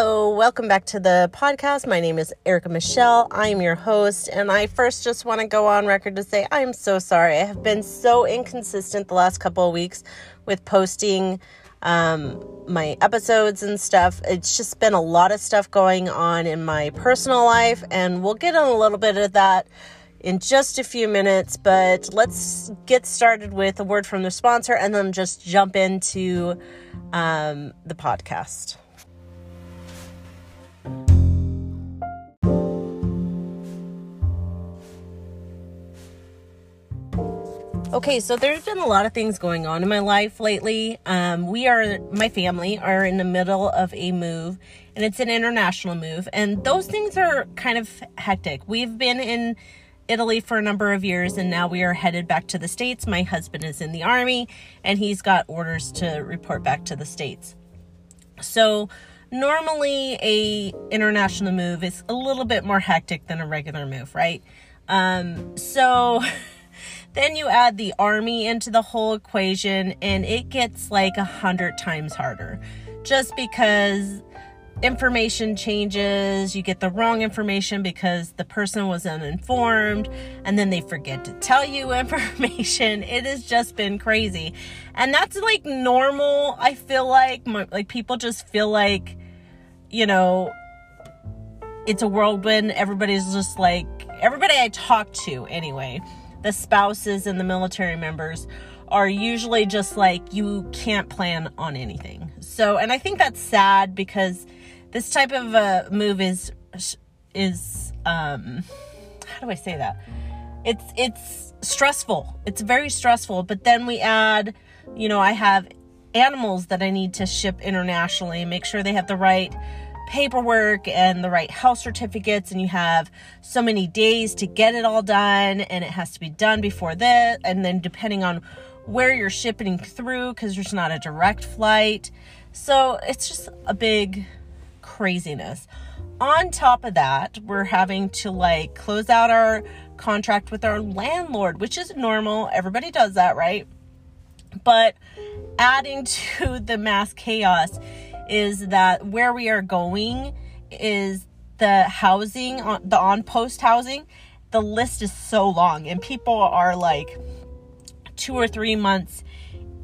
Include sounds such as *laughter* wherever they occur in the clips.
Hello, welcome back to the podcast. My name is Erica Michelle. I am your host, and I first just want to go on record to say I am so sorry. I have been so inconsistent the last couple of weeks with posting um, my episodes and stuff. It's just been a lot of stuff going on in my personal life, and we'll get on a little bit of that in just a few minutes. But let's get started with a word from the sponsor and then just jump into um, the podcast. Okay, so there's been a lot of things going on in my life lately. Um, we are, my family are in the middle of a move, and it's an international move, and those things are kind of hectic. We've been in Italy for a number of years, and now we are headed back to the States. My husband is in the Army, and he's got orders to report back to the States. So, normally a international move is a little bit more hectic than a regular move, right? Um, so *laughs* then you add the army into the whole equation and it gets like a hundred times harder. Just because information changes you get the wrong information because the person was uninformed and then they forget to tell you *laughs* information. It has just been crazy. And that's like normal i feel like. Like people just feel like you know it's a whirlwind. Everybody's just like everybody i talk to anyway the spouses and the military members are usually just like you can't plan on anything. So, and I think that's sad because this type of a move is is um how do I say that? It's it's stressful. It's very stressful, but then we add, you know, I have animals that I need to ship internationally, make sure they have the right paperwork and the right health certificates and you have so many days to get it all done and it has to be done before that and then depending on where you're shipping through because there's not a direct flight. So it's just a big craziness. On top of that we're having to like close out our contract with our landlord which is normal. Everybody does that right? But adding *laughs* to the mass chaos is that where we are going is the housing, on the on post housing. The list is so long, and people are like two or three months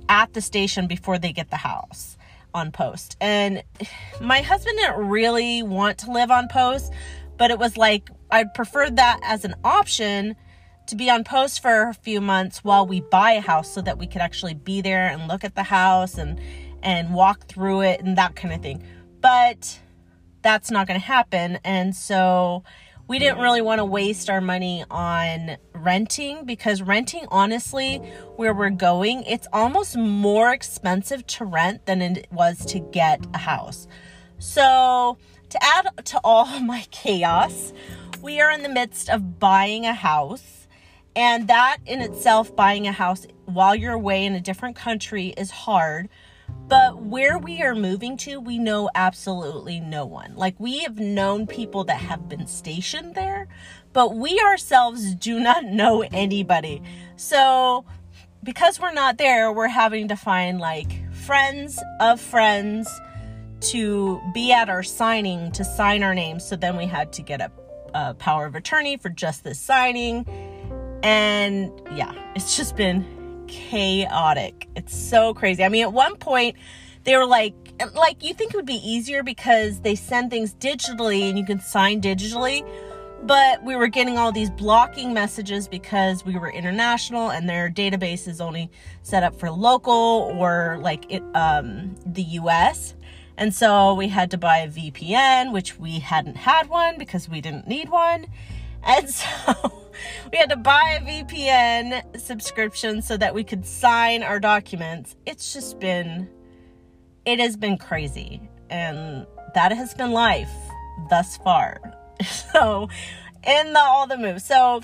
at the station before they get the house on post. And my husband didn't really want to live on post, but it was like I'd prefer that as an option to be on post for a few months while we buy a house so that we could actually be there and look at the house and and walk through it and that kind of thing. But that's not going to happen. And so we didn't really want to waste our money on renting because renting, honestly, where we're going, it's almost more expensive to rent than it was to get a house. So, to add to all *laughs* my chaos, we are in the midst of buying a house. And that in itself, buying a house while you're away in a different country is hard but where we are moving to, we know absolutely no one. Like we have known people that have been stationed there, but we ourselves do not *laughs* know anybody. So, because we're not there, we're having to find like friends of friends to be at our signing to sign our names. So then we had to get a, a power of attorney for just this signing. And yeah, it's just been chaotic. It's so crazy. I mean, at one point, they were like, like you think it would be easier because they send things digitally and you can sign digitally. But we were getting all these blocking messages because we were international and their database is only set up for local or like it, um, the US. And so we had to buy a VPN, which we hadn't had one because we didn't need one. And *laughs* so we had to buy a VPN subscription so that we could sign our documents. It's just been, it has been crazy. And that has been life thus far. *laughs* So, in the, all the moves. So,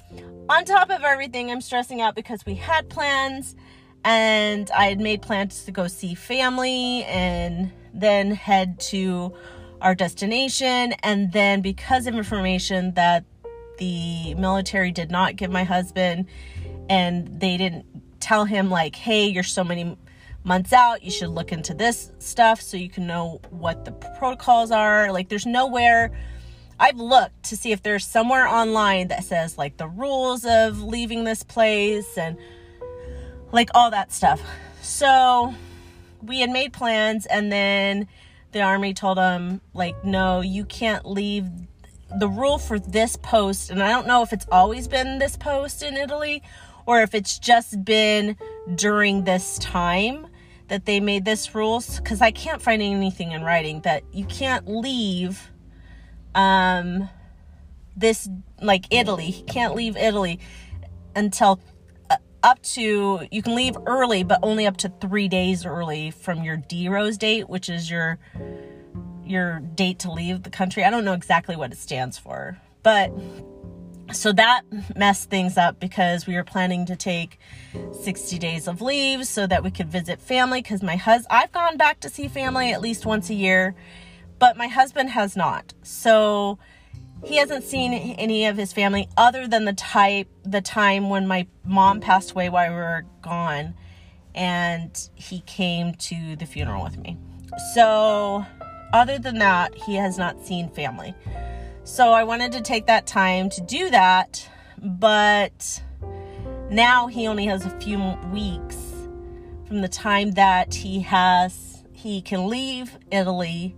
on top of everything, I'm stressing out because we had plans and I had made plans to go see family and then head to our destination. And then, because of information that the military did not give my husband and they didn't tell him like hey you're so many months out, you should look into this stuff so you can know what the protocols are. Like, there's nowhere. I've looked to see if there's somewhere online that says like the rules of leaving this place and like all that stuff. So we had made plans and then the army told them like no, you can't leave the rule for this post and I don't know if it's always been this post in Italy or if it's just been during this time that they made this rules because I can't find anything in writing that you can't leave um this like Italy. You can't leave Italy until uh, up to you can leave early but only up to 3 days early from your DEROS date, which is your your date to leave the country. I don't know exactly what it stands for, but so that messed things up because we were planning to take 60 days of leave so that we could visit family because my husband I've gone back to see family at least once a year but my husband has not so he hasn't seen any of his family other than the type the time when my mom passed away while we were gone and he came to the funeral with me so other than that he has not seen family so I wanted to take that time to do that, but now he only has a few weeks from the time that he has he can leave Italy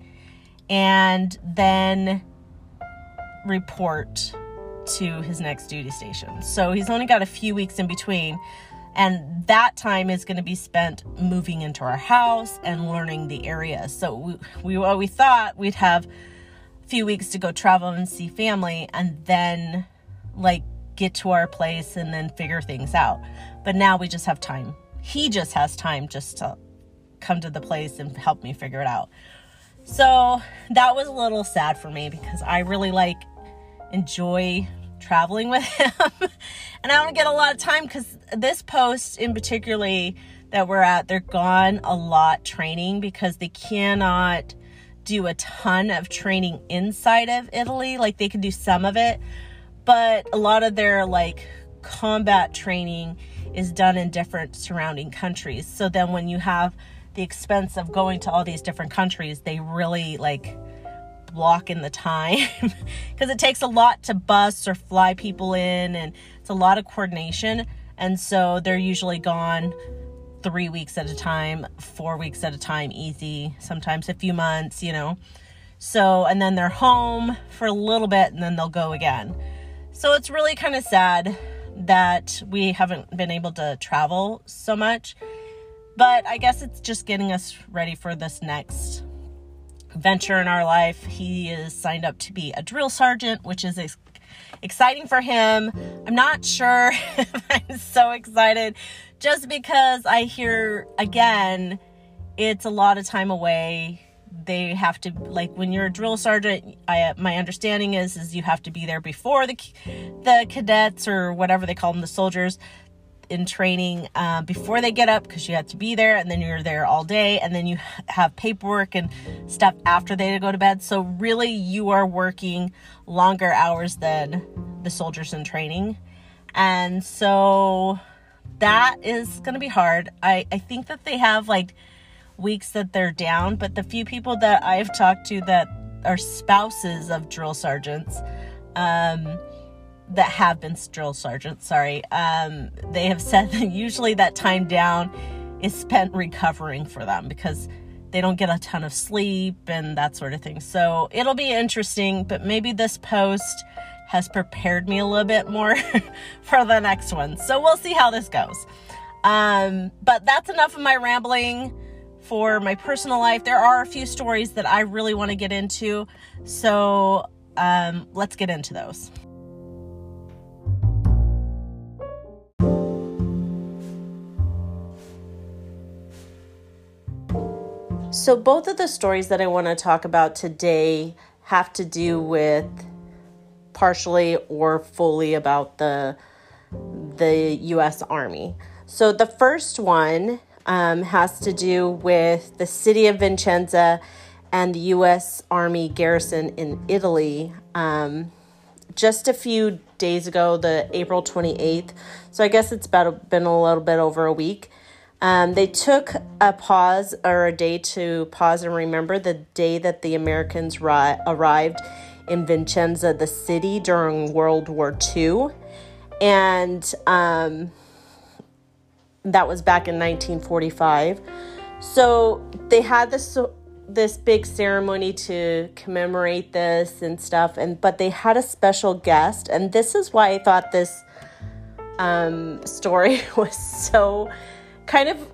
and then report to his next duty station. So he's only got a few weeks in between and that time is going to be spent moving into our house and learning the area. So we we, well, we thought we'd have a few weeks to go travel and see family and then like get to our place and then figure things out. But now we just have time. He just has time just to come to the place and help me figure it out. So that was a little sad for me because I really like enjoy traveling with him. *laughs* and I don't get a lot of time because this post in particularly that we're at, they're gone a lot training because they cannot do a ton of training inside of Italy. Like they can do some of it, but a lot of their like combat training is done in different surrounding countries. So then when you have the expense of going to all these different countries, they really like block in the time *laughs* because it takes a lot to bus or fly people in and it's a lot of coordination. And so they're usually gone three weeks at a time, four weeks at a time, easy, sometimes a few months, you know. So, and then they're home for a little bit and then they'll go again. So it's really kind of sad that we haven't been able to travel so much. But I guess it's just getting us ready for this next venture in our life. He is signed up to be a drill sergeant, which is ex- exciting for him. I'm not sure *laughs* if I'm so excited just because I hear again, it's a lot of time away. They have to like when you're a drill sergeant. I my understanding is is you have to be there before the the cadets or whatever they call them, the soldiers in training uh, before they get up because you have to be there and then you're there all day and then you have paperwork and stuff after they go to bed so really you are working longer hours than the soldiers in training and so that is going to be hard. I, I think that they have like weeks that they're down, but the few people that I've talked to that are spouses of drill sergeants, um, that have been drill sergeants, sorry, um, they have said that usually that time down is spent recovering for them because they don't get a ton of sleep and that sort of thing. So it'll be interesting, but maybe this post has prepared me a little bit more *laughs* for the next one. So we'll see how this goes. Um, but that's enough of my rambling for my personal life. There are a few stories that I really want to get into. So um, let's get into those. So, both of the stories that I want to talk about today have to do with partially or fully about the the U.S. Army. So the first one um, has to do with the city of Vicenza and the U.S. Army garrison in Italy. Um, just a few days ago, the April 28th. So I guess it's about been a little bit over a week. Um, they took a pause or a day to pause and remember the day that the Americans ri- arrived in Vicenza, the city, during World War II. And um, that was back in 1945. So they had this this big ceremony to commemorate this and stuff and but they had a special guest and this is why I thought this um, story *laughs* was so kind of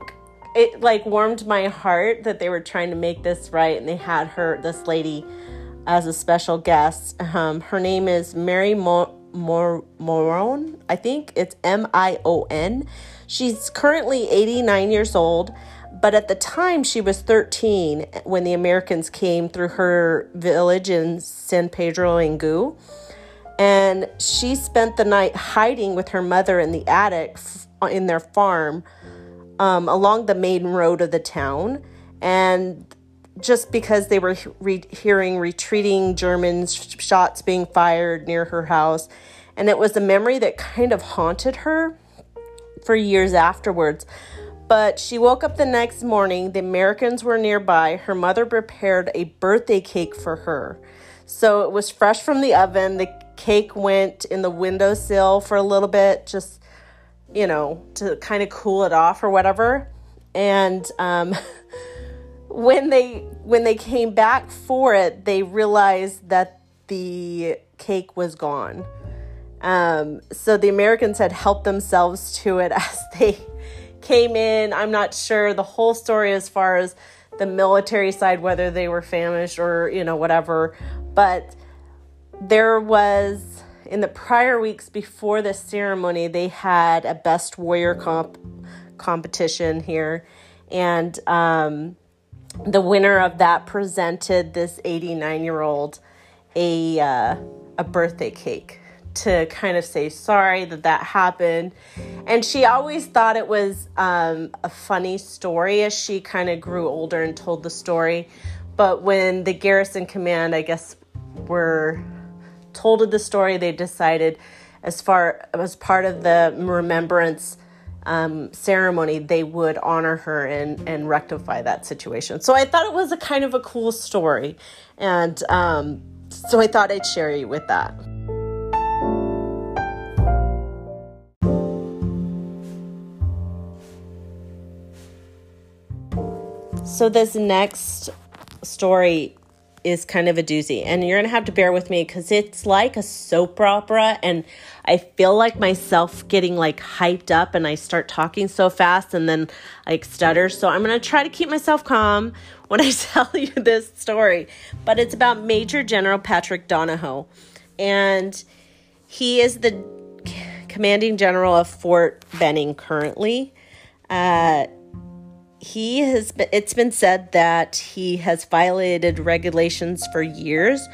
it like warmed my heart that they were trying to make this right and they had her this lady as a special guest. Um, her name is mary Mo- Mor- moron i think. It's m-i-o-n she's currently 89 years old but at the time, she was 13 when the Americans came through her village in San Pedro Gu, And she spent the night hiding with her mother in the attic in their farm um, along the main road of the town. And just because they were re- hearing retreating German shots being fired near her house. And it was a memory that kind of haunted her for years afterwards. But she woke up the next morning. The Americans were nearby. Her mother prepared a birthday cake for her. So it was fresh from the oven. The cake went in the windowsill for a little bit, just, you know, to kind of cool it off or whatever. And um, *laughs* when they when they came back for it, they realized that the cake was gone. Um, so the Americans had helped themselves to it *laughs* as they came in. I'm not sure the whole story as far as the military side, whether they were famished or, you know, whatever. But there was, in the prior weeks before the ceremony, they had a best warrior comp competition here. And um, the winner of that presented this 89 year old a, uh, a birthday cake to kind of say sorry that that happened. And she always thought it was um, a funny story as she kind of grew older and told the story. But when the garrison command, I guess, were told the story, they decided, as far as part of the remembrance um, ceremony, they would honor her and, and rectify that situation. So I thought it was a kind of a cool story. And um, so I thought I'd share you with that. So, this next story is kind of a doozy, and you're gonna have to bear with me because it's like a soap opera, and I feel like myself getting like hyped up, and I start talking so fast, and then like stutter. So, I'm gonna try to keep myself calm when *laughs* I tell you this story, but it's about Major General Patrick Donahoe, and he is the commanding general of Fort Benning currently. Uh, he has been, it's been said that he has violated regulations for years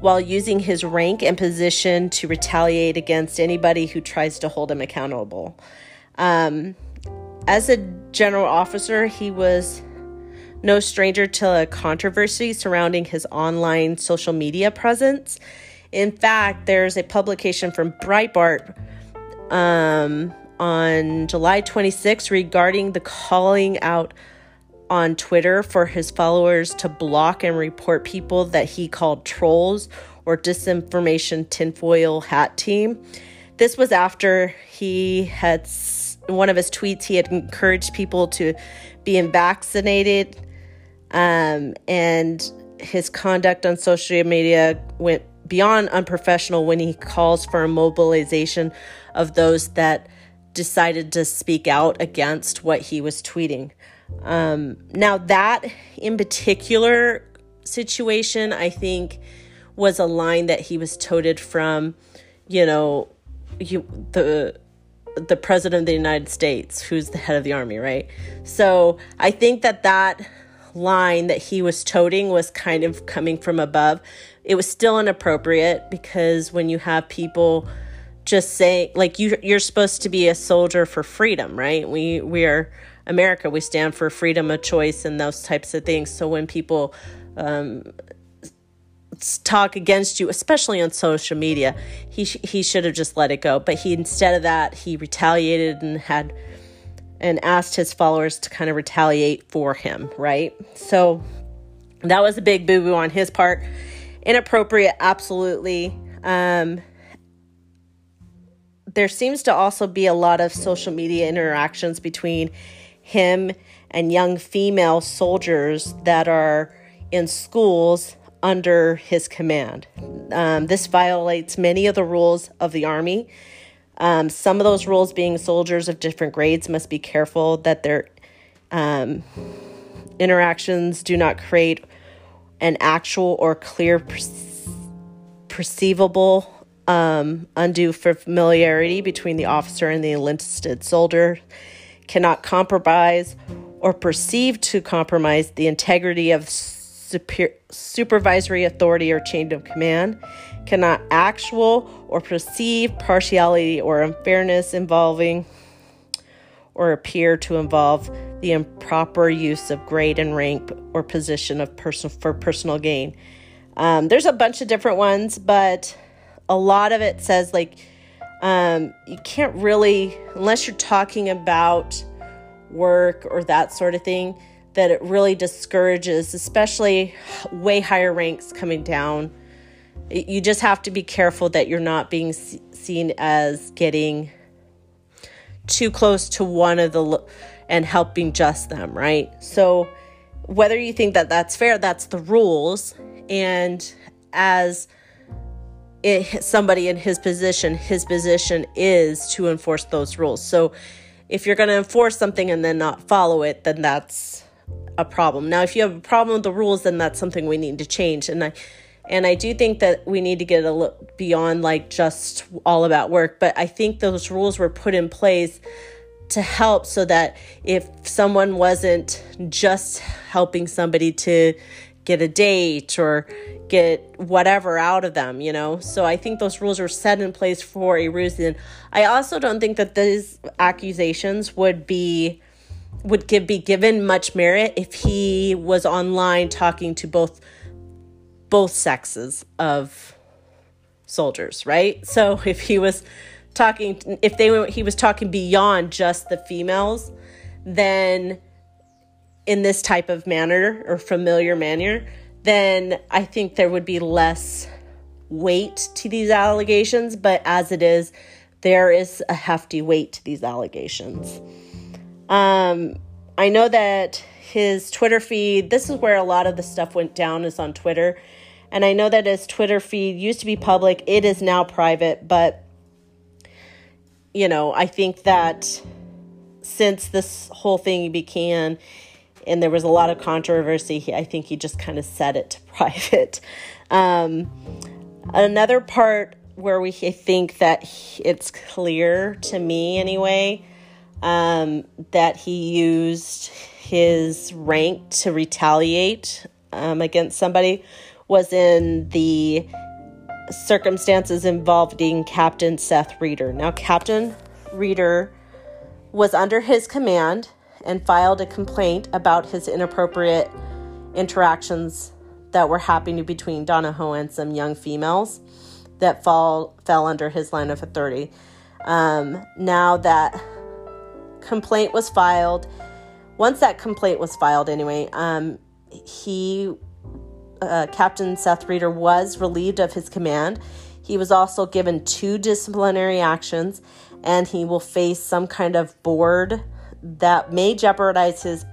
while using his rank and position to retaliate against anybody who tries to hold him accountable. Um, as a general officer, he was no stranger to a controversy surrounding his online social media presence. In fact, there's a publication from Breitbart um, on July 26 regarding the calling out on Twitter for his followers to block and report people that he called trolls or disinformation tinfoil hat team. This was after he had one of his tweets, he had encouraged people to be vaccinated. Um, and his conduct on social media went beyond unprofessional when he calls for a mobilization of those that decided to speak out against what he was tweeting. Um, now, that in particular situation, I think, was a line that he was toted from, you know, you, the the president of the United States, who's the head of the army, right? So I think that that line that he was toting was kind of coming from above. It was still inappropriate because when you have people just saying like you you're supposed to be a soldier for freedom, right? We we are America. We stand for freedom of choice and those types of things. So when people um, talk against you, especially on social media, he sh- he should have just let it go. But he instead of that, he retaliated and had and asked his followers to kind of retaliate for him, right? So that was a big boo boo on his part. Inappropriate, absolutely. Um, there seems to also be a lot of social media interactions between him and young female soldiers that are in schools under his command. Um, this violates many of the rules of the Army. Um, some of those rules being soldiers of different grades must be careful that their um, interactions do not create an actual or clear perceivable um, undue familiarity between the officer and the enlisted soldier, cannot compromise or perceive to compromise the integrity of super, supervisory authority or chain of command, cannot actual or perceive partiality or unfairness involving or appear to involve the improper use of grade and rank or position of person for personal gain. Um, there's a bunch of different ones, but a lot of it says like um, you can't really, unless you're talking about work or that sort of thing, that it really discourages, especially way higher ranks coming down. You just have to be careful that you're not being seen as getting too close to one of the and helping just them, right? So whether you think that that's fair, that's the rules. And as it, somebody in his position, his position is to enforce those rules. So if you're going to enforce something and then not follow it, then that's a problem. Now, if you have a problem with the rules, then that's something we need to change. And I and I do think that we need to get a little beyond like just all about work, but I think those rules were put in place to help so that if someone wasn't just helping somebody to get a date or get whatever out of them, you know? So I think those rules were set in place for a reason. I also don't think that these accusations would be would give be given much merit if he was online talking to both both sexes of soldiers, right? So *laughs* if he was talking if they were he was talking beyond just the females, then in this type of manner or familiar manner, then I think there would be less weight to these allegations, but as it is, there is a hefty weight to these allegations. Um, I know that his Twitter feed, this is where a lot of the stuff went down, is on Twitter. And I know that his Twitter feed used to be public, it is now private, but you know, I think that since this whole thing began and there was a lot of controversy, he, I think he just kind of set it to *laughs* private. Um, another part where we think that it's clear to me anyway um, that he used his rank to retaliate um, against somebody was in the circumstances involving Captain Seth Reeder. Now, Captain Reeder was under his command and filed a complaint about his inappropriate interactions that were happening between Donahoe and some young females that fall fell under his line of authority. Um, now that complaint was filed. Once that complaint was filed, anyway, um, he, uh, Captain Seth Reeder, was relieved of his command. He was also given two disciplinary actions, and he will face some kind of board that may jeopardize his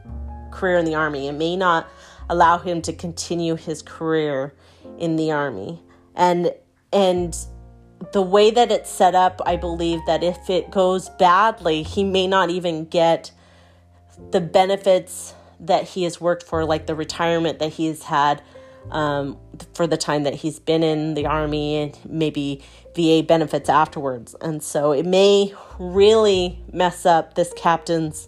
career in the Army. It may not allow him to continue his career in the Army. And, and, the way that it's set up, I believe that if it goes badly, he may not even get the benefits that he has worked for, like the retirement that he's had um, for the time that he's been in the army and maybe VA benefits afterwards. And so it may really mess up this captain's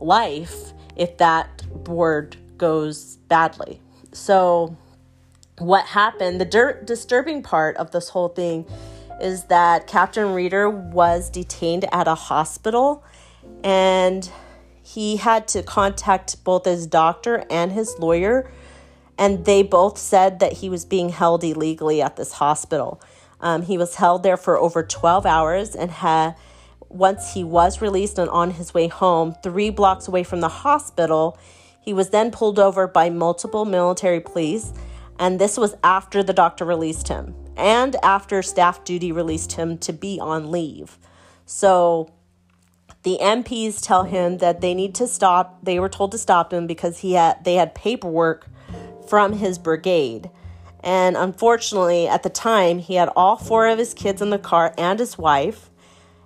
life if that board goes badly. So what happened, the dir- disturbing part of this whole thing is that Captain Reeder was detained at a hospital and he had to contact both his doctor and his lawyer, and they both said that he was being held illegally at this hospital. Um, he was held there for over 12 hours and had once he was released and on his way home, three blocks away from the hospital, he was then pulled over by multiple military police. And this was after the doctor released him and after staff duty released him to be on leave. So the MPs tell him that they need to stop. They were told to stop him because he had they had paperwork from his brigade. And unfortunately, at the time, he had all four of his kids in the car and his wife.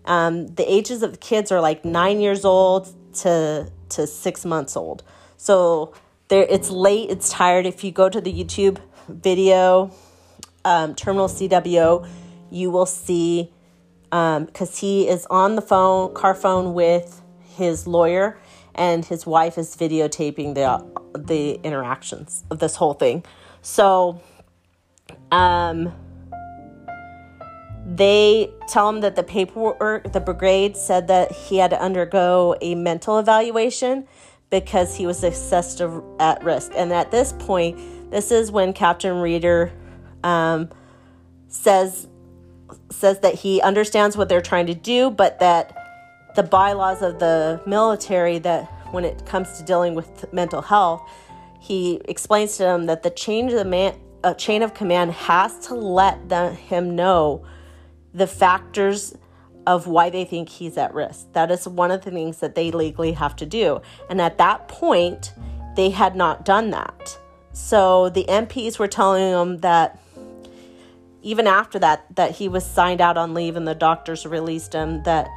Um, the ages of the kids are like nine years old to to six months old. So there, it's late. It's tired. If you go to the YouTube video, um, Terminal CWO, you will see because um, he is on the phone, car phone with his lawyer, and his wife is videotaping the the interactions of this whole thing. So, um, they tell him that the paperwork, the brigade said that he had to undergo a mental evaluation because he was assessed at risk. And at this point, this is when Captain Reeder um, says says that he understands what they're trying to do, but that the bylaws of the military that when it comes to dealing with mental health, he explains to them that the change of the man, uh, chain of command has to let them, him know the factors of why they think he's at risk. That is one of the things that they legally have to do. And at that point, they had not done that. So the MPs were telling him that even after that, that he was signed out on leave and the doctors released him, that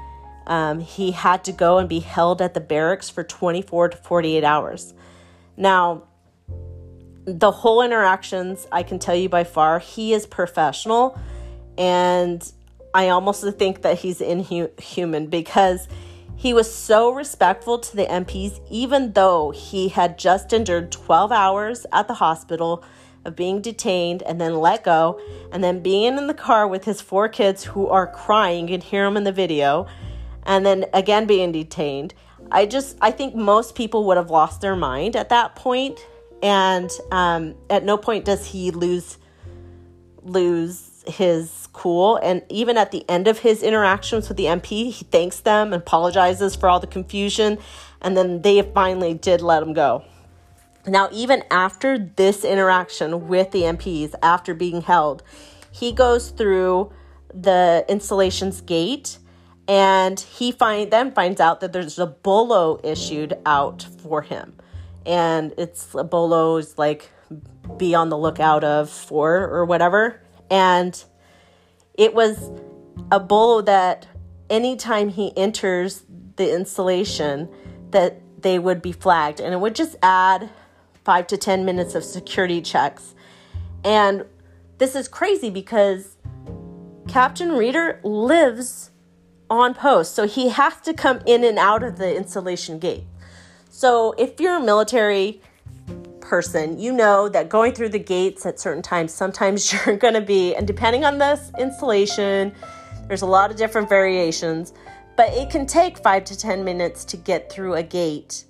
um, he had to go and be held at the barracks for 24 to 48 hours. Now, the whole interactions, I can tell you by far, he is professional. And I almost think that he's inhuman because he was so respectful to the MPs, even though he had just endured 12 hours at the hospital of being detained and then let go, and then being in the car with his four kids who are crying. You can hear them in the video, and then again being detained. I just, I think most people would have lost their mind at that point, and um, at no point does he lose lose his cool. And even at the end of his interactions with the MP, he thanks them and apologizes for all the confusion, and then they finally did let him go. Now, even after this interaction with the MPs, after being held, he goes through the installation's gate and he find then finds out that there's a bolo issued out for him. And it's a bolo is like be on the lookout of for or whatever. And it was a bolo that anytime he enters the installation that they would be flagged and it would just add five to 10 minutes of security checks. And this is crazy because Captain Reeder lives on post, so he has to come in and out of the installation gate. So if you're a military person, you know that going through the gates at certain times, sometimes *laughs* you're going to be, and depending on this installation, there's a lot of different variations, but it can take five to 10 minutes to get through a gate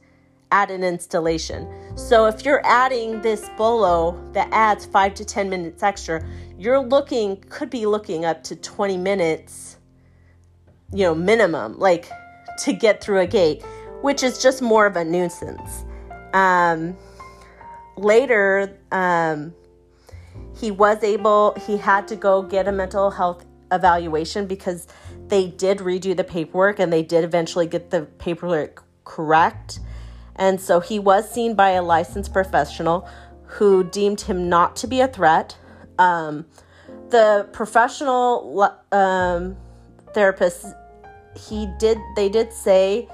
at an installation. So if you're adding this bolo that adds five to 10 minutes extra, you're looking, could be looking up to 20 minutes, you know, minimum, like to get through a gate, which is just more of a nuisance. Um, later, um, he was able, he had to go get a mental health evaluation because they did redo the paperwork and they did eventually get the paperwork correct. And so he was seen by a licensed professional who deemed him not to be a threat. Um, the professional um, therapist, he did, they did say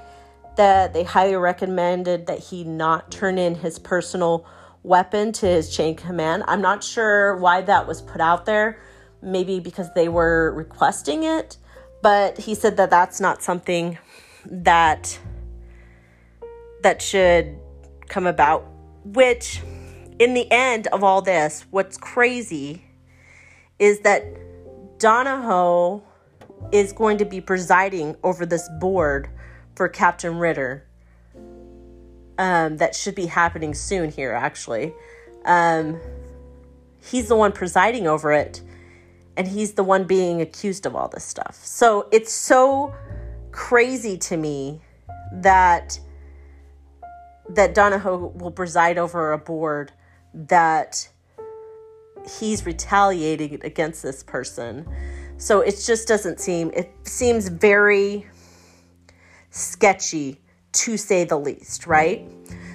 that they highly recommended that he not turn in his personal weapon to his chain command. I'm not sure why that was put out there. Maybe because they were requesting it, but he said that that's not something that that should come about, which in the end of all this, what's crazy is that Donahoe is going to be presiding over this board for Captain Ritter. Um, that should be happening soon here, actually. Um, he's the one presiding over it, and he's the one being accused of all this stuff. So it's so crazy to me that that Donahoe will preside over a board that he's retaliating against this person. So it just doesn't seem it seems very sketchy to say the least, right?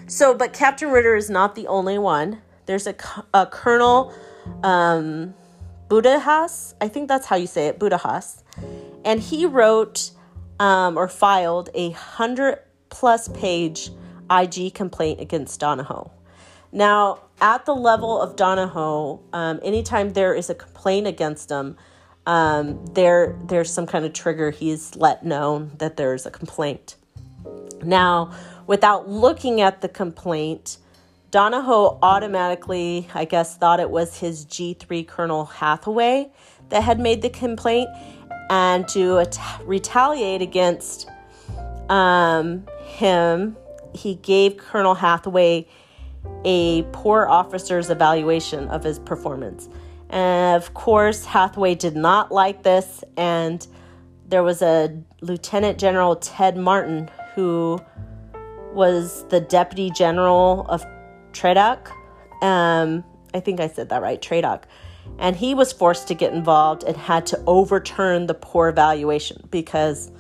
So, but Captain Ritter is not the only one. There's a, a Colonel um, Budahas, I think that's how you say it, Budahas, and he wrote um, or filed a hundred plus page IG complaint against Donahoe. Now, at the level of Donahoe, um, anytime there is a complaint against him, um, there there's some kind of trigger. He's let known that there's a complaint. Now, without looking at the complaint, Donahoe automatically, I guess, thought it was his G3 Colonel Hathaway that had made the complaint, and to at- retaliate against um, him, he gave Colonel Hathaway a poor officer's evaluation of his performance. And of course, Hathaway did not like this, and there was a Lieutenant General Ted Martin who was the Deputy General of TRADOC. Um, I think I said that right, TRADOC. And he was forced to get involved and had to overturn the poor evaluation because,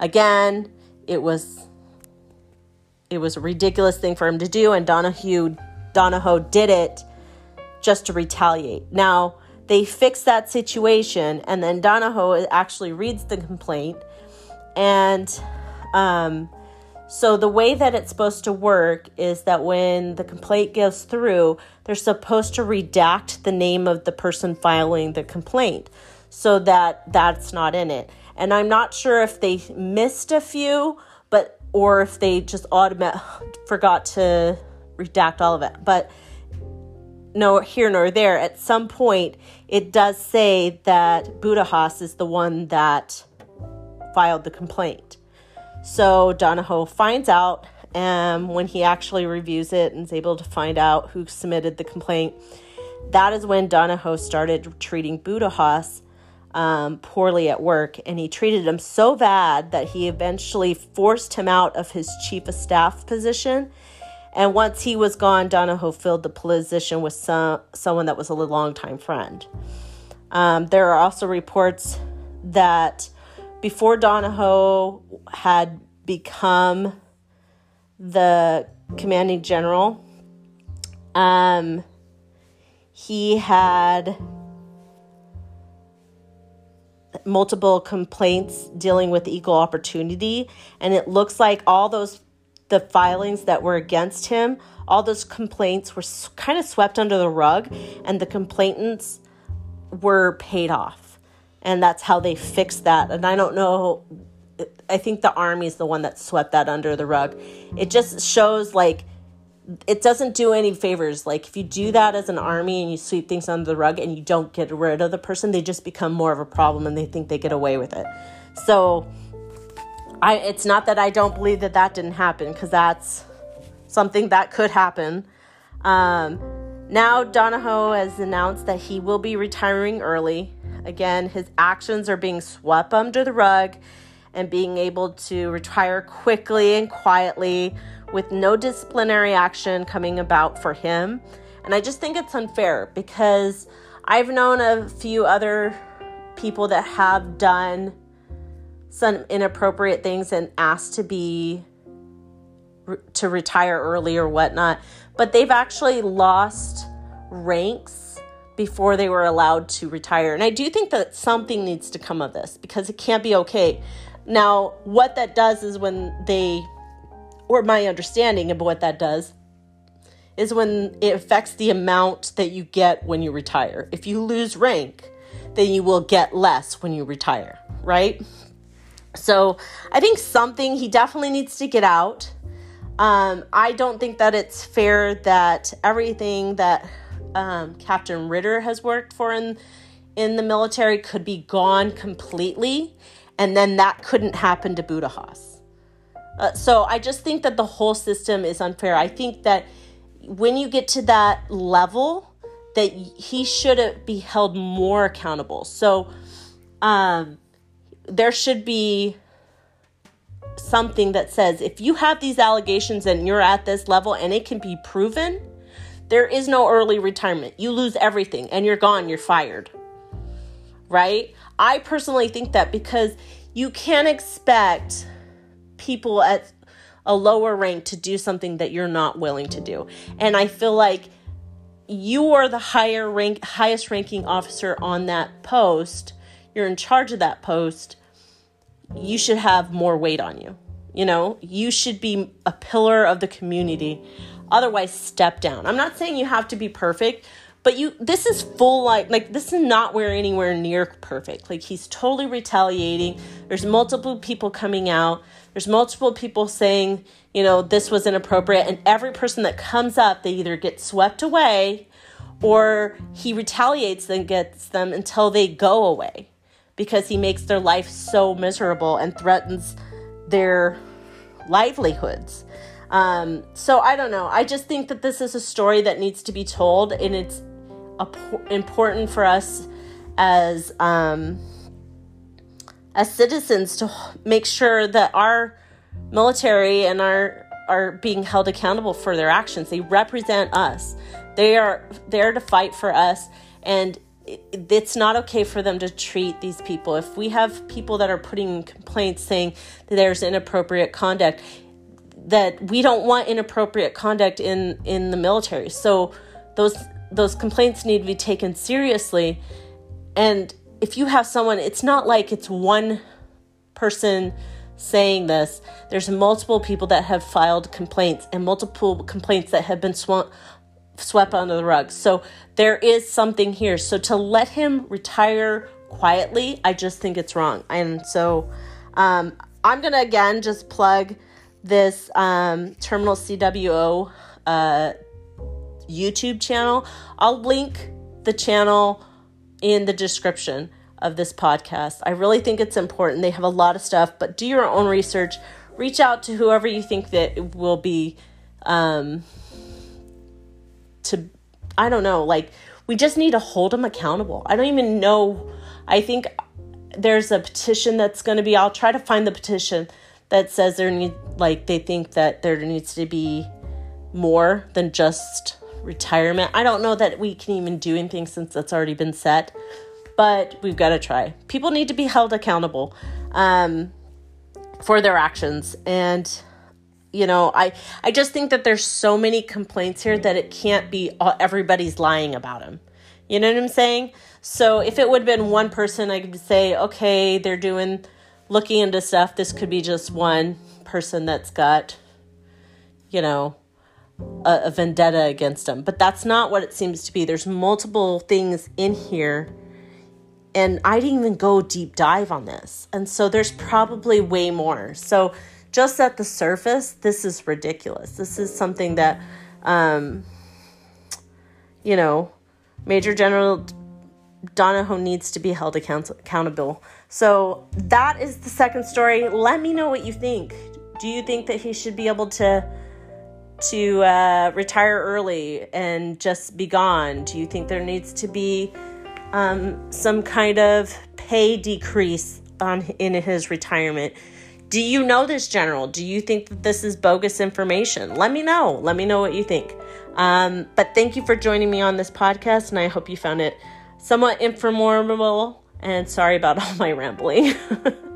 again, it was it was a ridiculous thing for him to do, and Donahue Donahoe did it just to retaliate. Now they fix that situation, and then Donahoe actually reads the complaint, and um, so the way that it's supposed to work is that when the complaint goes through, they're supposed to redact the name of the person filing the complaint so that that's not in it. And I'm not sure if they missed a few, but or if they just automatic forgot to redact all of it. But no here nor there. At some point, it does say that Budahas is the one that filed the complaint. So Donahoe finds out, and when he actually reviews it and is able to find out who submitted the complaint, that is when Donahoe started treating Budahas um, poorly at work, and he treated him so bad that he eventually forced him out of his chief of staff position. And once he was gone, Donahoe filled the position with some someone that was a longtime friend. Um, there are also reports that before Donahoe had become the commanding general, um, he had multiple complaints dealing with equal opportunity and it looks like all those the filings that were against him all those complaints were kind of swept under the rug and the complainants were paid off and that's how they fixed that and i don't know i think the army is the one that swept that under the rug it just shows like it doesn't do any favors. Like if you do that as an army and you sweep things under the rug and you don't get rid of the person, they just become more of a problem and they think they get away with it. So I it's not that I don't believe that that didn't happen because that's something that could happen. Um, now Donahoe has announced that he will be retiring early. Again, his actions are being swept under the rug and being able to retire quickly and quietly with no disciplinary action coming about for him. And I just think it's unfair because I've known a few other people that have done some inappropriate things and asked to be to retire early or whatnot, but they've actually lost ranks before they were allowed to retire. And I do think that something needs to come of this because it can't be okay. Now, what that does is when they or my understanding of what that does is when it affects the amount that you get when you retire. If you lose rank, then you will get less when you retire, right? So I think something he definitely needs to get out. Um, I don't think that it's fair that everything that um, Captain Ritter has worked for in in the military could be gone completely, and then that couldn't happen to Budahas. Uh, so I just think that the whole system is unfair. I think that when you get to that level, that he should be held more accountable. So um, there should be something that says if you have these allegations and you're at this level and it can be proven, there is no early retirement. You lose everything and you're gone, you're fired. Right? I personally think that because you can't expect people at a lower rank to do something that you're not willing to do. And I feel like you are the higher rank highest ranking officer on that post. You're in charge of that post. You should have more weight on you. You know, you should be a pillar of the community. Otherwise, step down. I'm not saying you have to be perfect, but you this is full like like this is not where anywhere near perfect. Like he's totally retaliating. There's multiple people coming out. There's multiple people saying, you know, this was inappropriate and every person that comes up, they either get swept away or he retaliates and gets them until they go away because he makes their life so miserable and threatens their livelihoods. Um, so I don't know. I just think that this is a story that needs to be told, and it's important for us as um, as citizens to make sure that our military and our are being held accountable for their actions. They represent us. They are there to fight for us, and it's not okay for them to treat these people. If we have people that are putting complaints saying that there's inappropriate conduct, that we don't want inappropriate conduct in in the military. So those those complaints need to be taken seriously. And if you have someone, it's not like it's one person saying this. There's multiple people that have filed complaints and multiple complaints that have been sw- swept under the rug. So there is something here. So to let him retire quietly, I just think it's wrong. And so um, I'm going to again just plug this um, Terminal CWO uh, YouTube channel. I'll link the channel in the description of this podcast. I really think it's important. They have a lot of stuff, but do your own research. Reach out to whoever you think that will be um to I don't know, like we just need to hold them accountable. I don't even know. I think there's a petition that's going to be I'll try to find the petition that says there need like they think that there needs to be more than just retirement. I don't know that we can even do anything since that's already been set, but we've got to try. People need to be held accountable um, for their actions. And, you know, I, I just think that there's so many complaints here that it can't be all, everybody's lying about them. You know what I'm saying? So if it would have been one person, I could say, okay, they're doing, looking into stuff. This could be just one person that's got, you know, a, a vendetta against him. But that's not what it seems to be. There's multiple things in here and I didn't even go deep dive on this. And so there's probably way more. So just at the surface, this is ridiculous. This is something that, um, you know, Major General Donahoe needs to be held account- accountable. So that is the second story. Let me know what you think. Do you think that he should be able to to uh, retire early and just be gone? Do you think there needs to be um, some kind of pay decrease on in his retirement? Do you know this general? Do you think that this is bogus information? Let me know. Let me know what you think. Um, but thank you for joining me on this podcast, and I hope you found it somewhat informative. And sorry about *laughs* all my rambling. *laughs*